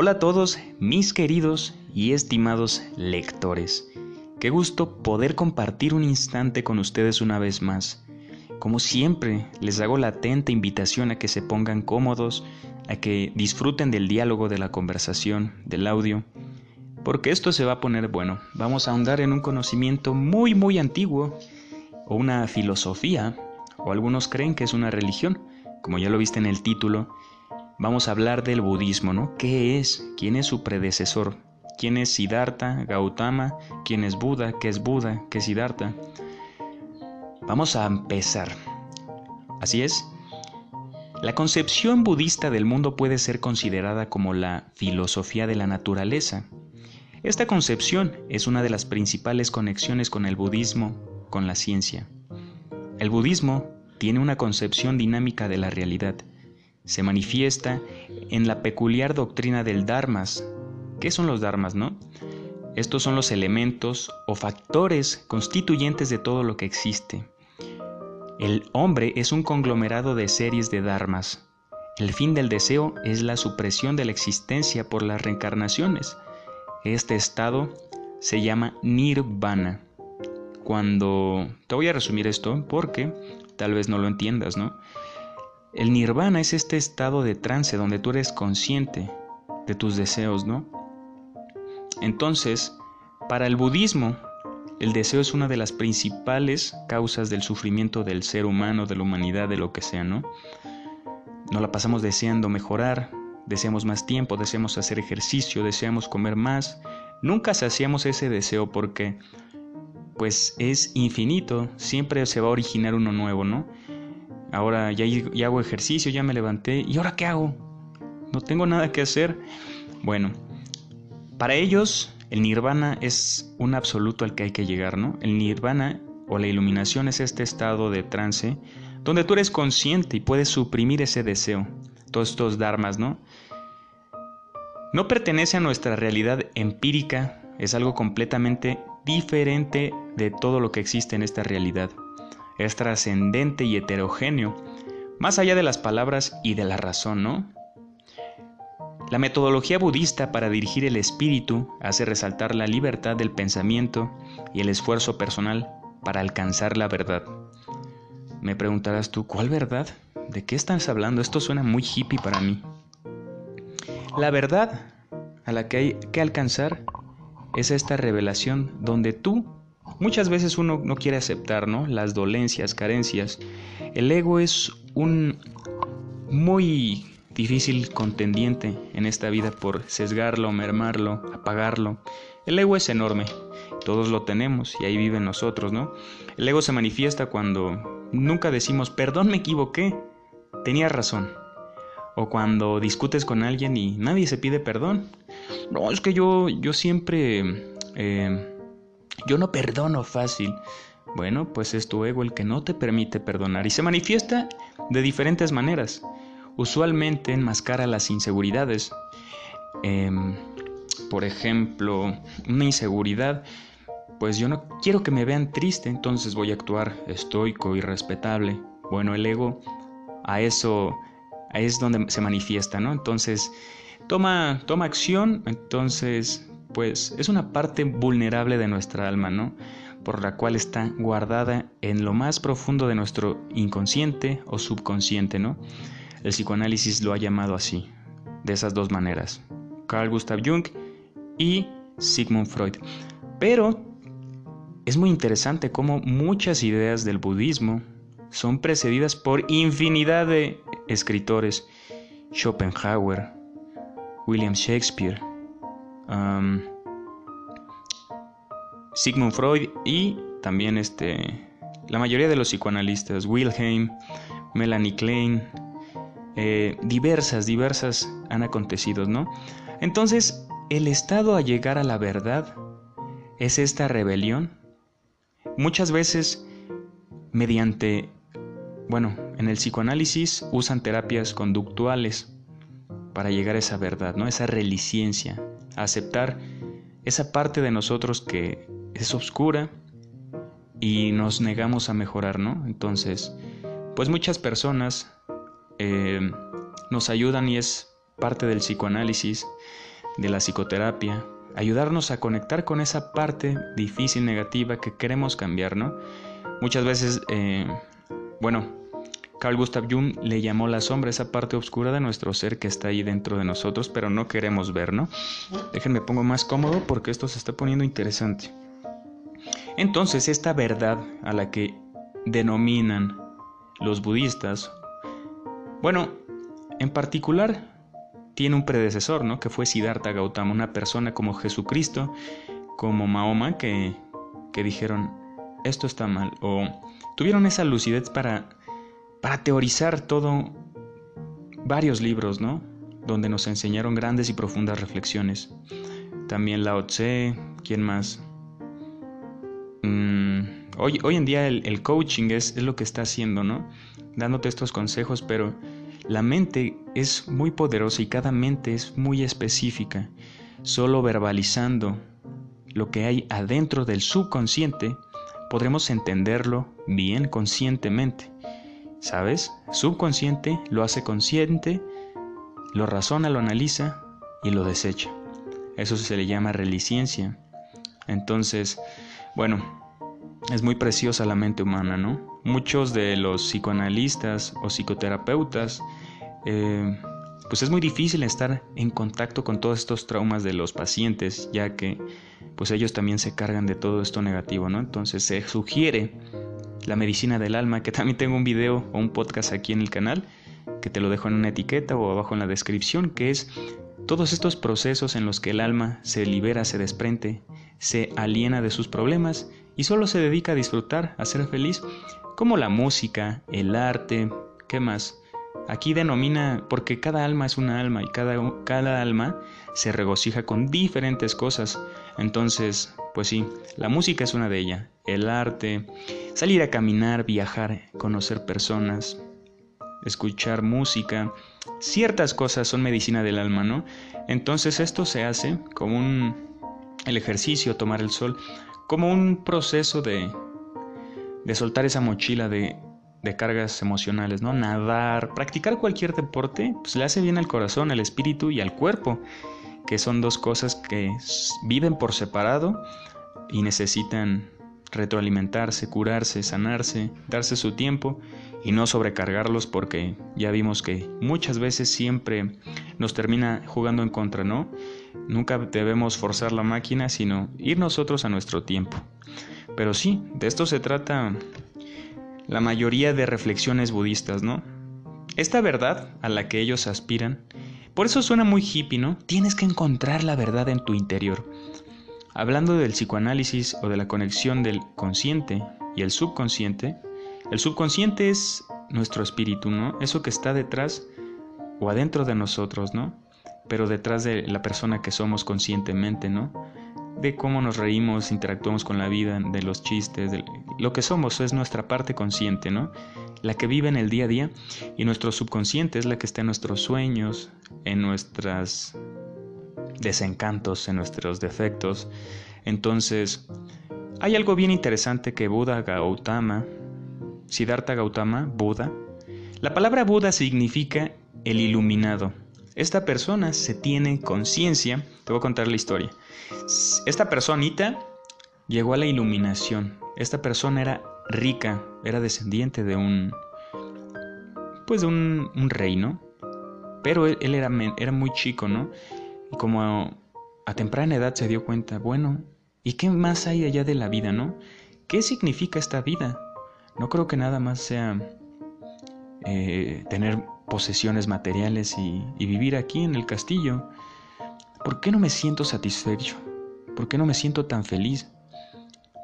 Hola a todos mis queridos y estimados lectores. Qué gusto poder compartir un instante con ustedes una vez más. Como siempre, les hago la atenta invitación a que se pongan cómodos, a que disfruten del diálogo, de la conversación, del audio, porque esto se va a poner bueno. Vamos a ahondar en un conocimiento muy muy antiguo, o una filosofía, o algunos creen que es una religión, como ya lo viste en el título, vamos a hablar del budismo, ¿no? ¿Qué es? ¿Quién es su predecesor? ¿Quién es Siddhartha, Gautama? ¿Quién es Buda? ¿Qué es Buda? ¿Qué es Siddhartha? Vamos a empezar. Así es. La concepción budista del mundo puede ser considerada como la filosofía de la naturaleza. Esta concepción es una de las principales conexiones con el budismo, con la ciencia. El budismo tiene una concepción dinámica de la realidad se manifiesta en la peculiar doctrina del dharmas. ¿Qué son los dharmas, no? Estos son los elementos o factores constituyentes de todo lo que existe. El hombre es un conglomerado de series de dharmas. El fin del deseo es la supresión de la existencia por las reencarnaciones. Este estado se llama nirvana. Cuando te voy a resumir esto porque tal vez no lo entiendas, ¿no? El nirvana es este estado de trance donde tú eres consciente de tus deseos, ¿no? Entonces, para el budismo, el deseo es una de las principales causas del sufrimiento del ser humano, de la humanidad, de lo que sea, ¿no? Nos la pasamos deseando mejorar, deseamos más tiempo, deseamos hacer ejercicio, deseamos comer más. Nunca saciamos ese deseo porque, pues, es infinito, siempre se va a originar uno nuevo, ¿no? Ahora ya, hago ejercicio, ya me levanté. ¿Y ahora qué hago? No tengo nada que hacer. Bueno, para ellos el nirvana es un absoluto al que hay que llegar, ¿no? El nirvana o la iluminación es este estado de trance donde tú eres consciente y puedes suprimir ese deseo, todos estos dharmas, ¿no? No pertenece a nuestra realidad empírica, es algo completamente diferente de todo lo que existe en esta realidad es trascendente y heterogéneo, más allá de las palabras y de la razón, ¿no? La metodología budista para dirigir el espíritu hace resaltar la libertad del pensamiento y el esfuerzo personal para alcanzar la verdad. Me preguntarás tú, ¿cuál verdad? ¿De qué estás hablando? Esto suena muy hippie para mí. La verdad a la que hay que alcanzar es esta revelación donde tú Muchas veces uno no quiere aceptar, ¿no? Las dolencias, carencias. El ego es un muy difícil contendiente en esta vida por sesgarlo, mermarlo, apagarlo. El ego es enorme, todos lo tenemos y ahí vive en nosotros, ¿no? El ego se manifiesta cuando nunca decimos, perdón, me equivoqué, tenía razón. O cuando discutes con alguien y nadie se pide perdón. No, es que yo, yo siempre... Eh, yo no perdono fácil. Bueno, pues es tu ego el que no te permite perdonar y se manifiesta de diferentes maneras. Usualmente enmascara las inseguridades. Em, por ejemplo, una inseguridad, pues yo no quiero que me vean triste, entonces voy a actuar estoico y respetable. Bueno, el ego a eso es donde se manifiesta, ¿no? Entonces, toma, toma acción, entonces pues es una parte vulnerable de nuestra alma, ¿no? Por la cual está guardada en lo más profundo de nuestro inconsciente o subconsciente, ¿no? El psicoanálisis lo ha llamado así, de esas dos maneras, Carl Gustav Jung y Sigmund Freud. Pero es muy interesante cómo muchas ideas del budismo son precedidas por infinidad de escritores, Schopenhauer, William Shakespeare, Sigmund Freud y también este, la mayoría de los psicoanalistas, Wilhelm, Melanie Klein, eh, diversas, diversas han acontecido, ¿no? Entonces, el estado a llegar a la verdad es esta rebelión. Muchas veces, mediante, bueno, en el psicoanálisis usan terapias conductuales para llegar a esa verdad, ¿no? Esa reliciencia, aceptar esa parte de nosotros que es oscura y nos negamos a mejorar, ¿no? Entonces, pues muchas personas eh, nos ayudan y es parte del psicoanálisis de la psicoterapia, ayudarnos a conectar con esa parte difícil, negativa que queremos cambiar, ¿no? Muchas veces, eh, bueno, Carl Gustav Jung le llamó la sombra, esa parte oscura de nuestro ser que está ahí dentro de nosotros, pero no queremos ver, ¿no? Déjenme pongo más cómodo porque esto se está poniendo interesante. Entonces, esta verdad a la que denominan los budistas, bueno, en particular tiene un predecesor, ¿no? Que fue Siddhartha Gautama, una persona como Jesucristo, como Mahoma, que, que dijeron, esto está mal, o tuvieron esa lucidez para para teorizar todo, varios libros, ¿no? Donde nos enseñaron grandes y profundas reflexiones. También Lao Tse, ¿quién más? Mm, hoy, hoy en día el, coaching es, es lo que está haciendo, ¿no? Dándote estos consejos, pero la mente es muy poderosa y cada mente es muy específica. Solo verbalizando lo que hay adentro del subconsciente, podremos entenderlo bien conscientemente. ¿Sabes? Subconsciente lo hace consciente, lo razona, lo analiza y lo desecha. Eso se le llama reliciencia. Entonces, bueno, es muy preciosa la mente humana, ¿no? Muchos de los psicoanalistas o psicoterapeutas, eh, pues es muy difícil estar en contacto con todos estos traumas de los pacientes, ya que pues ellos también se cargan de todo esto negativo, ¿no? Entonces se sugiere la medicina del alma, que también tengo un video o un podcast aquí en el canal, que te lo dejo en una etiqueta o abajo en la descripción, que es todos estos procesos en los que el alma se libera, se desprende, se aliena de sus problemas y solo se dedica a disfrutar, a ser feliz, como la música, el arte, ¿qué más? Aquí denomina, porque cada alma es una alma y cada, cada alma se regocija con diferentes cosas. Entonces, pues sí, la música es una de ellas, el arte, salir a caminar, viajar, conocer personas, escuchar música, ciertas cosas son medicina del alma, ¿no? Entonces esto se hace como un, el ejercicio, tomar el sol, como un proceso de, de soltar esa mochila de de cargas emocionales, ¿no? Nadar, practicar cualquier deporte, pues le hace bien al corazón, al espíritu y al cuerpo, que son dos cosas que viven por separado y necesitan retroalimentarse, curarse, sanarse, darse su tiempo y no sobrecargarlos porque ya vimos que muchas veces siempre nos termina jugando en contra, ¿no? Nunca debemos forzar la máquina, sino ir nosotros a nuestro tiempo. Pero sí, de esto se trata la mayoría de reflexiones budistas, ¿no? Esta verdad a la que ellos aspiran, por eso suena muy hippie, ¿no? Tienes que encontrar la verdad en tu interior. Hablando del psicoanálisis o de la conexión del consciente y el subconsciente, el subconsciente es nuestro espíritu, ¿no? Eso que está detrás o adentro de nosotros, ¿no? Pero detrás de la persona que somos conscientemente, ¿no? de cómo nos reímos, interactuamos con la vida, de los chistes, de lo que somos es nuestra parte consciente, ¿no? La que vive en el día a día y nuestro subconsciente es la que está en nuestros sueños, en nuestros desencantos, en nuestros defectos. Entonces, hay algo bien interesante que Buda Gautama, Siddhartha Gautama, Buda, la palabra Buda significa el iluminado. Esta persona se tiene conciencia, te voy a contar la historia. Esta personita llegó a la iluminación. Esta persona era rica, era descendiente de un, pues de un, un rey, ¿no? Pero él, era, era muy chico, ¿no? Y como a, temprana edad se dio cuenta, bueno, ¿y qué más hay allá de la vida, no? ¿Qué significa esta vida? No creo que nada más sea eh, tener posesiones materiales y, y vivir aquí en el castillo. ¿Por qué no me siento satisfecho? ¿Por qué no me siento tan feliz?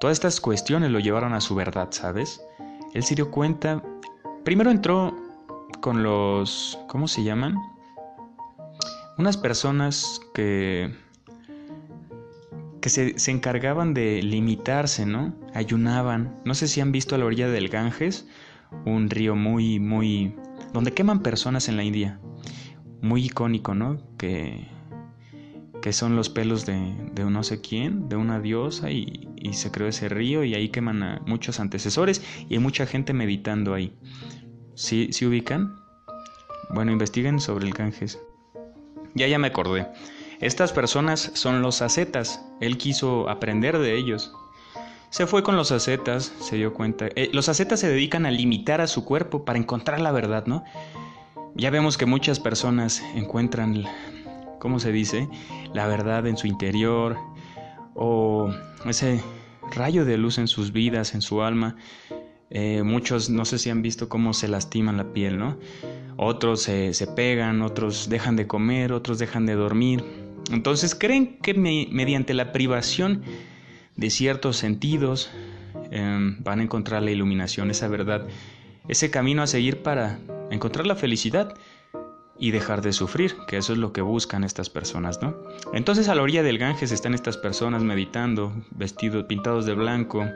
Todas estas cuestiones lo llevaron a su verdad, ¿sabes? Él se dio cuenta, primero entró con los, ¿cómo se llaman? Unas personas que, que se, se encargaban de limitarse, ¿no? Ayunaban. No sé si han visto a la orilla del Ganges, un río muy, muy... donde queman personas en la India. Muy icónico, ¿no? Que que son los pelos de, de no sé quién, de una diosa, y, se creó ese río y ahí queman a muchos antecesores y hay mucha gente meditando ahí. ¿Sí, ¿Sí ubican? Bueno, investiguen sobre el Ganges. Ya, ya me acordé. Estas personas son los ascetas. Él quiso aprender de ellos. Se fue con los ascetas, se dio cuenta. Eh, los ascetas se dedican a limitar a su cuerpo para encontrar la verdad, ¿no? Ya vemos que muchas personas encuentran, ¿cómo se dice? La verdad en su interior o ese rayo de luz en sus vidas, en su alma. Eh, muchos no sé si han visto cómo se lastiman la piel, ¿no? Otros se, pegan, otros dejan de comer, otros dejan de dormir. Entonces creen que mediante la privación de ciertos sentidos em, van a encontrar la iluminación, esa verdad, ese camino a seguir para encontrar la felicidad y dejar de sufrir, que eso es lo que buscan estas personas, ¿no? Entonces a la orilla del Ganges están estas personas meditando, vestidos, pintados de blanco,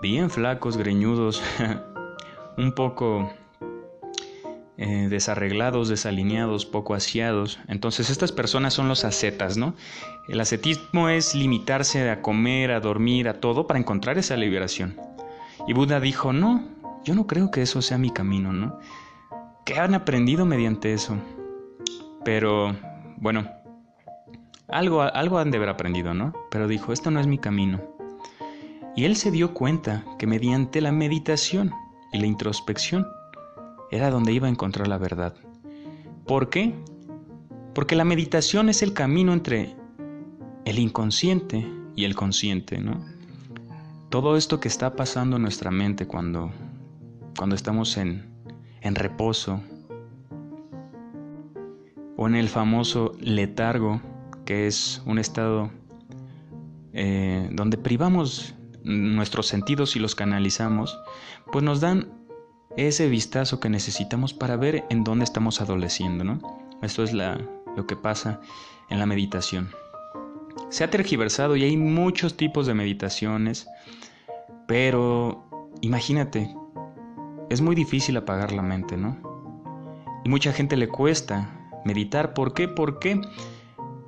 bien flacos, greñudos, un poco eh, desarreglados, desalineados, poco asiados. Entonces estas personas son los ascetas, ¿no? El ascetismo es limitarse a comer, a dormir, a todo para encontrar esa liberación. Y Buda dijo, no, yo no creo que eso sea mi camino, ¿no? ¿Qué han aprendido mediante eso? Pero, bueno, algo, algo han de haber aprendido, ¿no? Pero dijo, esto no es mi camino. Y él se dio cuenta que mediante la meditación y la introspección era donde iba a encontrar la verdad. ¿Por qué? Porque la meditación es el camino entre el inconsciente y el consciente, ¿no? Todo esto que está pasando en nuestra mente cuando, cuando estamos en, en reposo o en el famoso letargo, que es un estado eh, donde privamos nuestros sentidos y los canalizamos, pues nos dan ese vistazo que necesitamos para ver en dónde estamos adoleciendo, ¿no? Esto es lo que pasa en la meditación. Se ha tergiversado y hay muchos tipos de meditaciones, pero imagínate, es muy difícil apagar la mente, ¿no? Y mucha gente le cuesta meditar. ¿Por qué? Porque,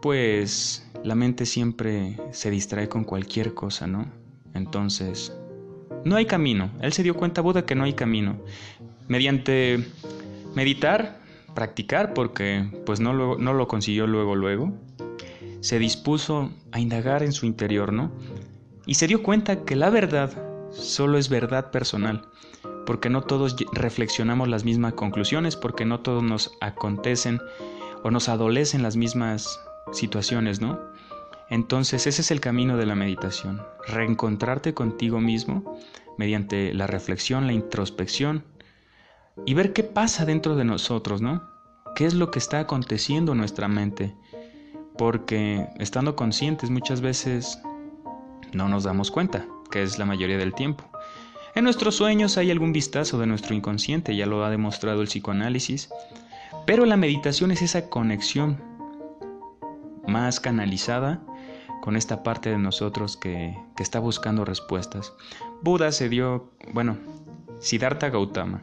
pues, la mente siempre se distrae con cualquier cosa, ¿no? Entonces, no hay camino. Él se dio cuenta, Buda, que no hay camino. Mediante meditar, practicar, porque pues no lo, consiguió luego, luego, se dispuso a indagar en su interior, ¿no? Y se dio cuenta que la verdad solo es verdad personal, porque no todos reflexionamos las mismas conclusiones, porque no todos nos acontecen o nos adolecen las mismas situaciones, ¿no? Entonces ese es el camino de la meditación, reencontrarte contigo mismo mediante la reflexión, la introspección y ver qué pasa dentro de nosotros, ¿no? ¿Qué es lo que está aconteciendo en nuestra mente? Porque estando conscientes muchas veces no nos damos cuenta, que es la mayoría del tiempo. En nuestros sueños hay algún vistazo de nuestro inconsciente, ya lo ha demostrado el psicoanálisis, pero la meditación es esa conexión más canalizada con esta parte de nosotros que, está buscando respuestas. Buda se dio, bueno, Siddhartha Gautama.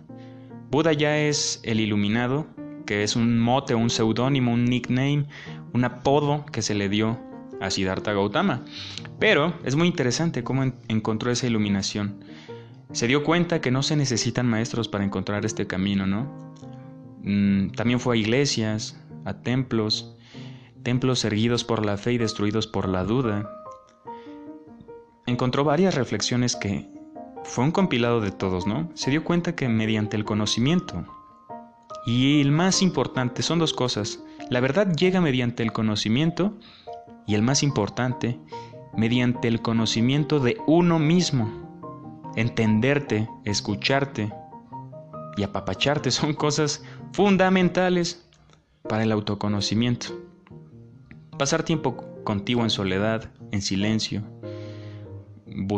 Buda ya es el iluminado, que es un mote, un seudónimo, un nickname, un apodo que se le dio a Siddhartha Gautama. Pero es muy interesante cómo encontró esa iluminación. Se dio cuenta que no se necesitan maestros para encontrar este camino, ¿no? Mm, también fue a iglesias, a templos, templos erguidos por la fe y destruidos por la duda. Encontró varias reflexiones que fue un compilado de todos, ¿no? Se dio cuenta que mediante el conocimiento, y el más importante son dos cosas, la verdad llega mediante el conocimiento y el más importante, mediante el conocimiento de uno mismo. Entenderte, escucharte y apapacharte son cosas fundamentales para el autoconocimiento. Pasar tiempo contigo en soledad, en silencio,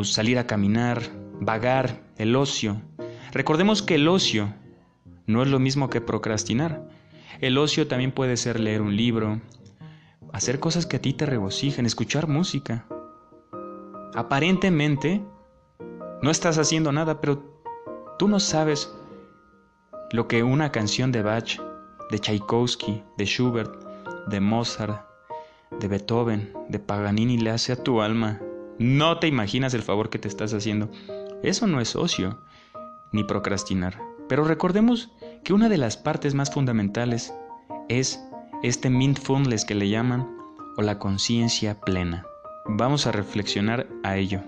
salir a caminar, vagar, el ocio. Recordemos que el ocio no es lo mismo que procrastinar. El ocio también puede ser leer un libro, hacer cosas que a ti te regocijen, escuchar música. Aparentemente, no estás haciendo nada, pero tú no sabes lo que una canción de Bach, de Tchaikovsky, de Schubert, de Mozart, de Beethoven, de Paganini le hace a tu alma. No te imaginas el favor que te estás haciendo. Eso no es ocio, ni procrastinar. Pero recordemos que una de las partes más fundamentales es este mindfulness que le llaman, o la conciencia plena? Vamos a reflexionar a ello.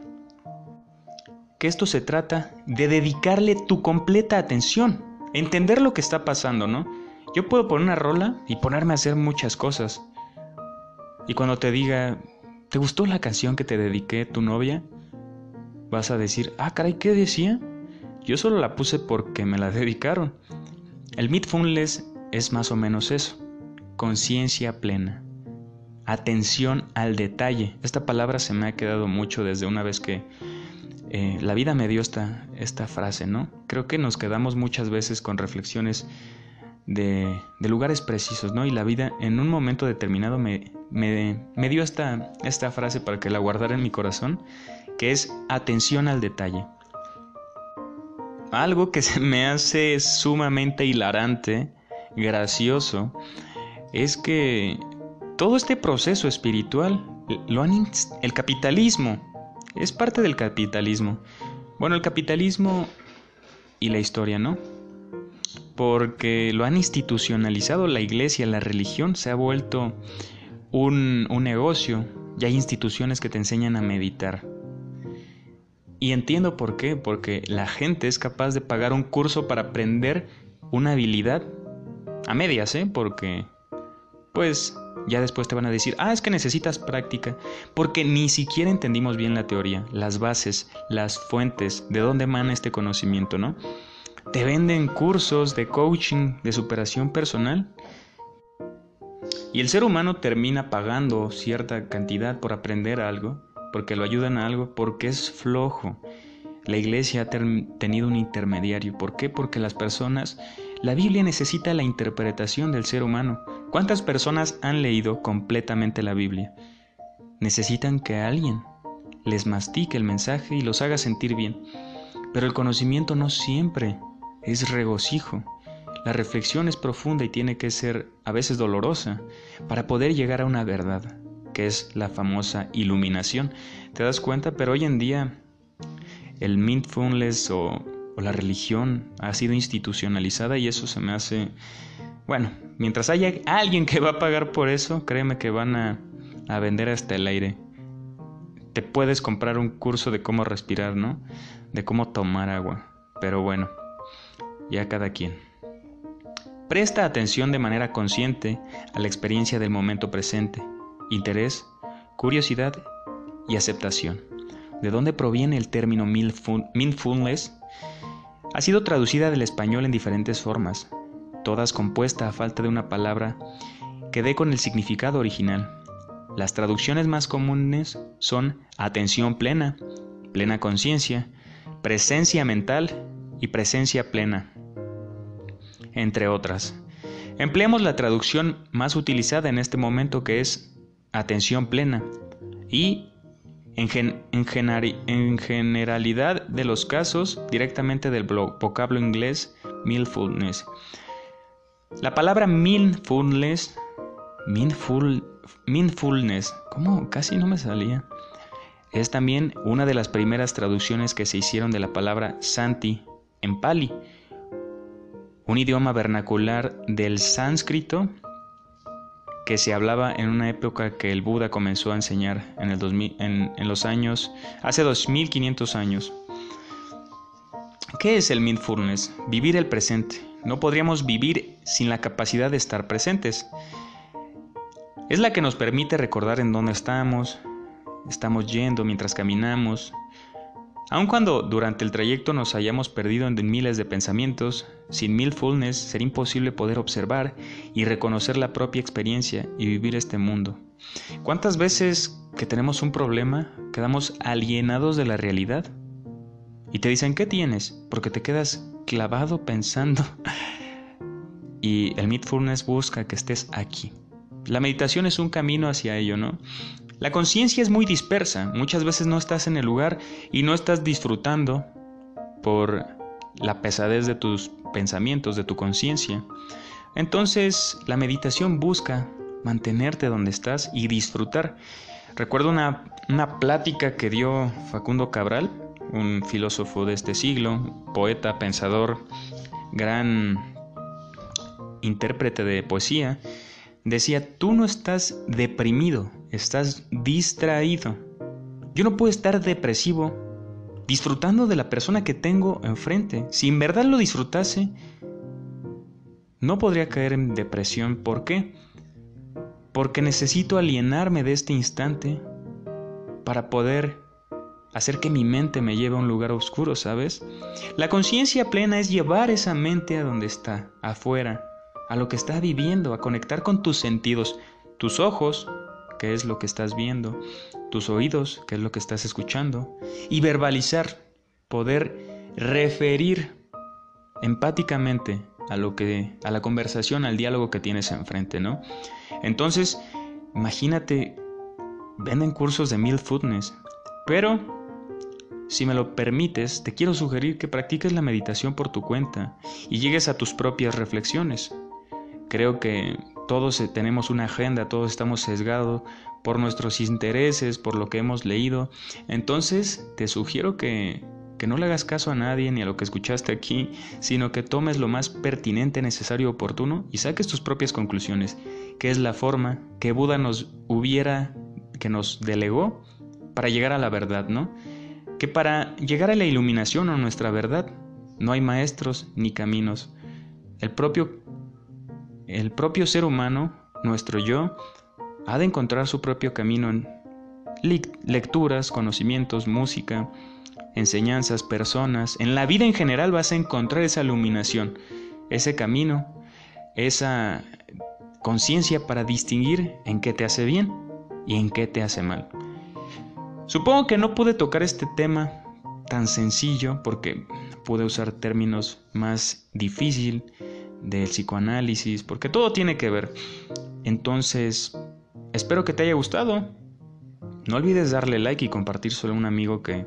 Que esto se trata de dedicarle tu completa atención, entender lo que está pasando, ¿no? Yo puedo poner una rola y ponerme a hacer muchas cosas. Y cuando te diga, ¿te gustó la canción que te dediqué tu novia? Vas a decir, ah, caray, ¿qué decía? Yo solo la puse porque me la dedicaron. El mindfulness es más o menos eso, conciencia plena, atención al detalle. Esta palabra se me ha quedado mucho desde una vez que eh, la vida me dio esta, esta frase, ¿no? Creo que nos quedamos muchas veces con reflexiones de, lugares precisos, ¿no? Y la vida en un momento determinado me, me, dio esta, esta frase para que la guardara en mi corazón, que es atención al detalle. Algo que se me hace sumamente hilarante, gracioso, es que todo este proceso espiritual lo han el capitalismo es parte del capitalismo. Bueno, el capitalismo y la historia, ¿no? porque lo han institucionalizado la iglesia, la religión se ha vuelto un, negocio y hay instituciones que te enseñan a meditar. Y entiendo por qué, porque la gente es capaz de pagar un curso para aprender una habilidad a medias, ¿eh? Porque, pues, ya después te van a decir, ah, es que necesitas práctica, porque ni siquiera entendimos bien la teoría, las bases, las fuentes, de dónde emana este conocimiento, ¿no? Te venden cursos de coaching, de superación personal. Y el ser humano termina pagando cierta cantidad por aprender algo, porque lo ayudan a algo, porque es flojo. La iglesia ha tenido un intermediario. ¿Por qué? Porque las personas, la Biblia necesita la interpretación del ser humano. ¿Cuántas personas han leído completamente la Biblia? Necesitan que alguien les mastique el mensaje y los haga sentir bien. Pero el conocimiento no siempre es regocijo. La reflexión es profunda y tiene que ser a veces dolorosa para poder llegar a una verdad, que es la famosa iluminación. ¿Te das cuenta? Pero hoy en día el mindfulness o, o la religión ha sido institucionalizada y eso se me hace... Bueno, mientras haya alguien que va a pagar por eso, créeme que van a, a vender hasta el aire. Te puedes comprar un curso de cómo respirar, ¿no? De cómo tomar agua. Pero bueno, y a cada quien. Presta atención de manera consciente a la experiencia del momento presente, interés, curiosidad y aceptación. ¿De dónde proviene el término mindfulness? Ha sido traducida del español en diferentes formas, todas compuestas a falta de una palabra que dé con el significado original. Las traducciones más comunes son atención plena, plena conciencia, presencia mental y presencia plena entre otras. Empleamos la traducción más utilizada en este momento que es atención plena y en, generalidad de los casos directamente del vocablo inglés mindfulness. La palabra mindfulness, mindful, mindfulness. Casi no me salía. Es también una de las primeras traducciones que se hicieron de la palabra santi en pali, un idioma vernacular del sánscrito que se hablaba en una época que el Buda comenzó a enseñar en, el 2000, en, los años, hace 2500 años. ¿Qué es el mindfulness? Vivir el presente. No podríamos vivir sin la capacidad de estar presentes. Es la que nos permite recordar en dónde estamos, estamos yendo mientras caminamos, Aun cuando durante el trayecto nos hayamos perdido en miles de pensamientos, sin mindfulness sería imposible poder observar y reconocer la propia experiencia y vivir este mundo. ¿Cuántas veces que tenemos un problema quedamos alienados de la realidad? Y te dicen, ¿qué tienes? Porque te quedas clavado pensando. y el mindfulness busca que estés aquí. La meditación es un camino hacia ello, ¿no? La conciencia es muy dispersa, muchas veces no estás en el lugar y no estás disfrutando por la pesadez de tus pensamientos, de tu conciencia. Entonces la meditación busca mantenerte donde estás y disfrutar. Recuerdo una, una plática que dio Facundo Cabral, un filósofo de este siglo, poeta, pensador, gran intérprete de poesía, decía, tú no estás deprimido, estás distraído. Yo no puedo estar depresivo disfrutando de la persona que tengo enfrente. Si en verdad lo disfrutase, no podría caer en depresión. ¿Por qué? Porque necesito alienarme de este instante para poder hacer que mi mente me lleve a un lugar oscuro, ¿sabes? La conciencia plena es llevar esa mente a donde está, afuera, a lo que está viviendo, a conectar con tus sentidos, tus ojos, que es lo que estás viendo, tus oídos, que es lo que estás escuchando, y verbalizar, poder referir empáticamente a lo que a la conversación, al diálogo que tienes enfrente, ¿no? Entonces, imagínate venden cursos de Foodness, pero si me lo permites, te quiero sugerir que practiques la meditación por tu cuenta y llegues a tus propias reflexiones. Creo que todos tenemos una agenda, todos estamos sesgados por nuestros intereses, por lo que hemos leído. Entonces, te sugiero que, que no le hagas caso a nadie ni a lo que escuchaste aquí, sino que tomes lo más pertinente, necesario, oportuno y saques tus propias conclusiones, que es la forma que Buda nos hubiera, que nos delegó para llegar a la verdad, ¿no? Que para llegar a la iluminación o nuestra verdad no hay maestros ni caminos. El propio el propio ser humano, nuestro yo, ha de encontrar su propio camino en lecturas, conocimientos, música, enseñanzas, personas. En la vida en general vas a encontrar esa iluminación, ese camino, esa conciencia para distinguir en qué te hace bien y en qué te hace mal. Supongo que no pude tocar este tema tan sencillo porque pude usar términos más difícil del psicoanálisis, porque todo tiene que ver. Entonces, espero que te haya gustado. No olvides darle like y compartir solo a un amigo que,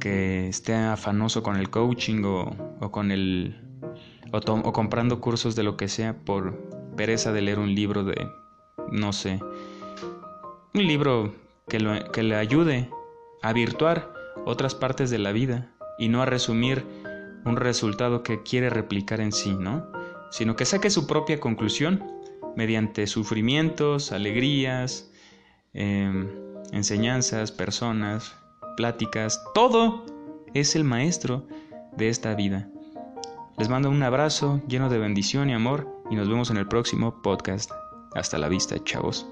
que esté afanoso con el coaching o, con el o, comprando cursos de lo que sea por pereza de leer un libro de no sé un libro que, que le ayude a virtuar otras partes de la vida y no a resumir un resultado que quiere replicar en sí, ¿no? Sino que saque su propia conclusión mediante sufrimientos, alegrías, em, enseñanzas, personas, pláticas, todo es el maestro de esta vida. Les mando un abrazo lleno de bendición y amor y nos vemos en el próximo podcast. Hasta la vista, chavos.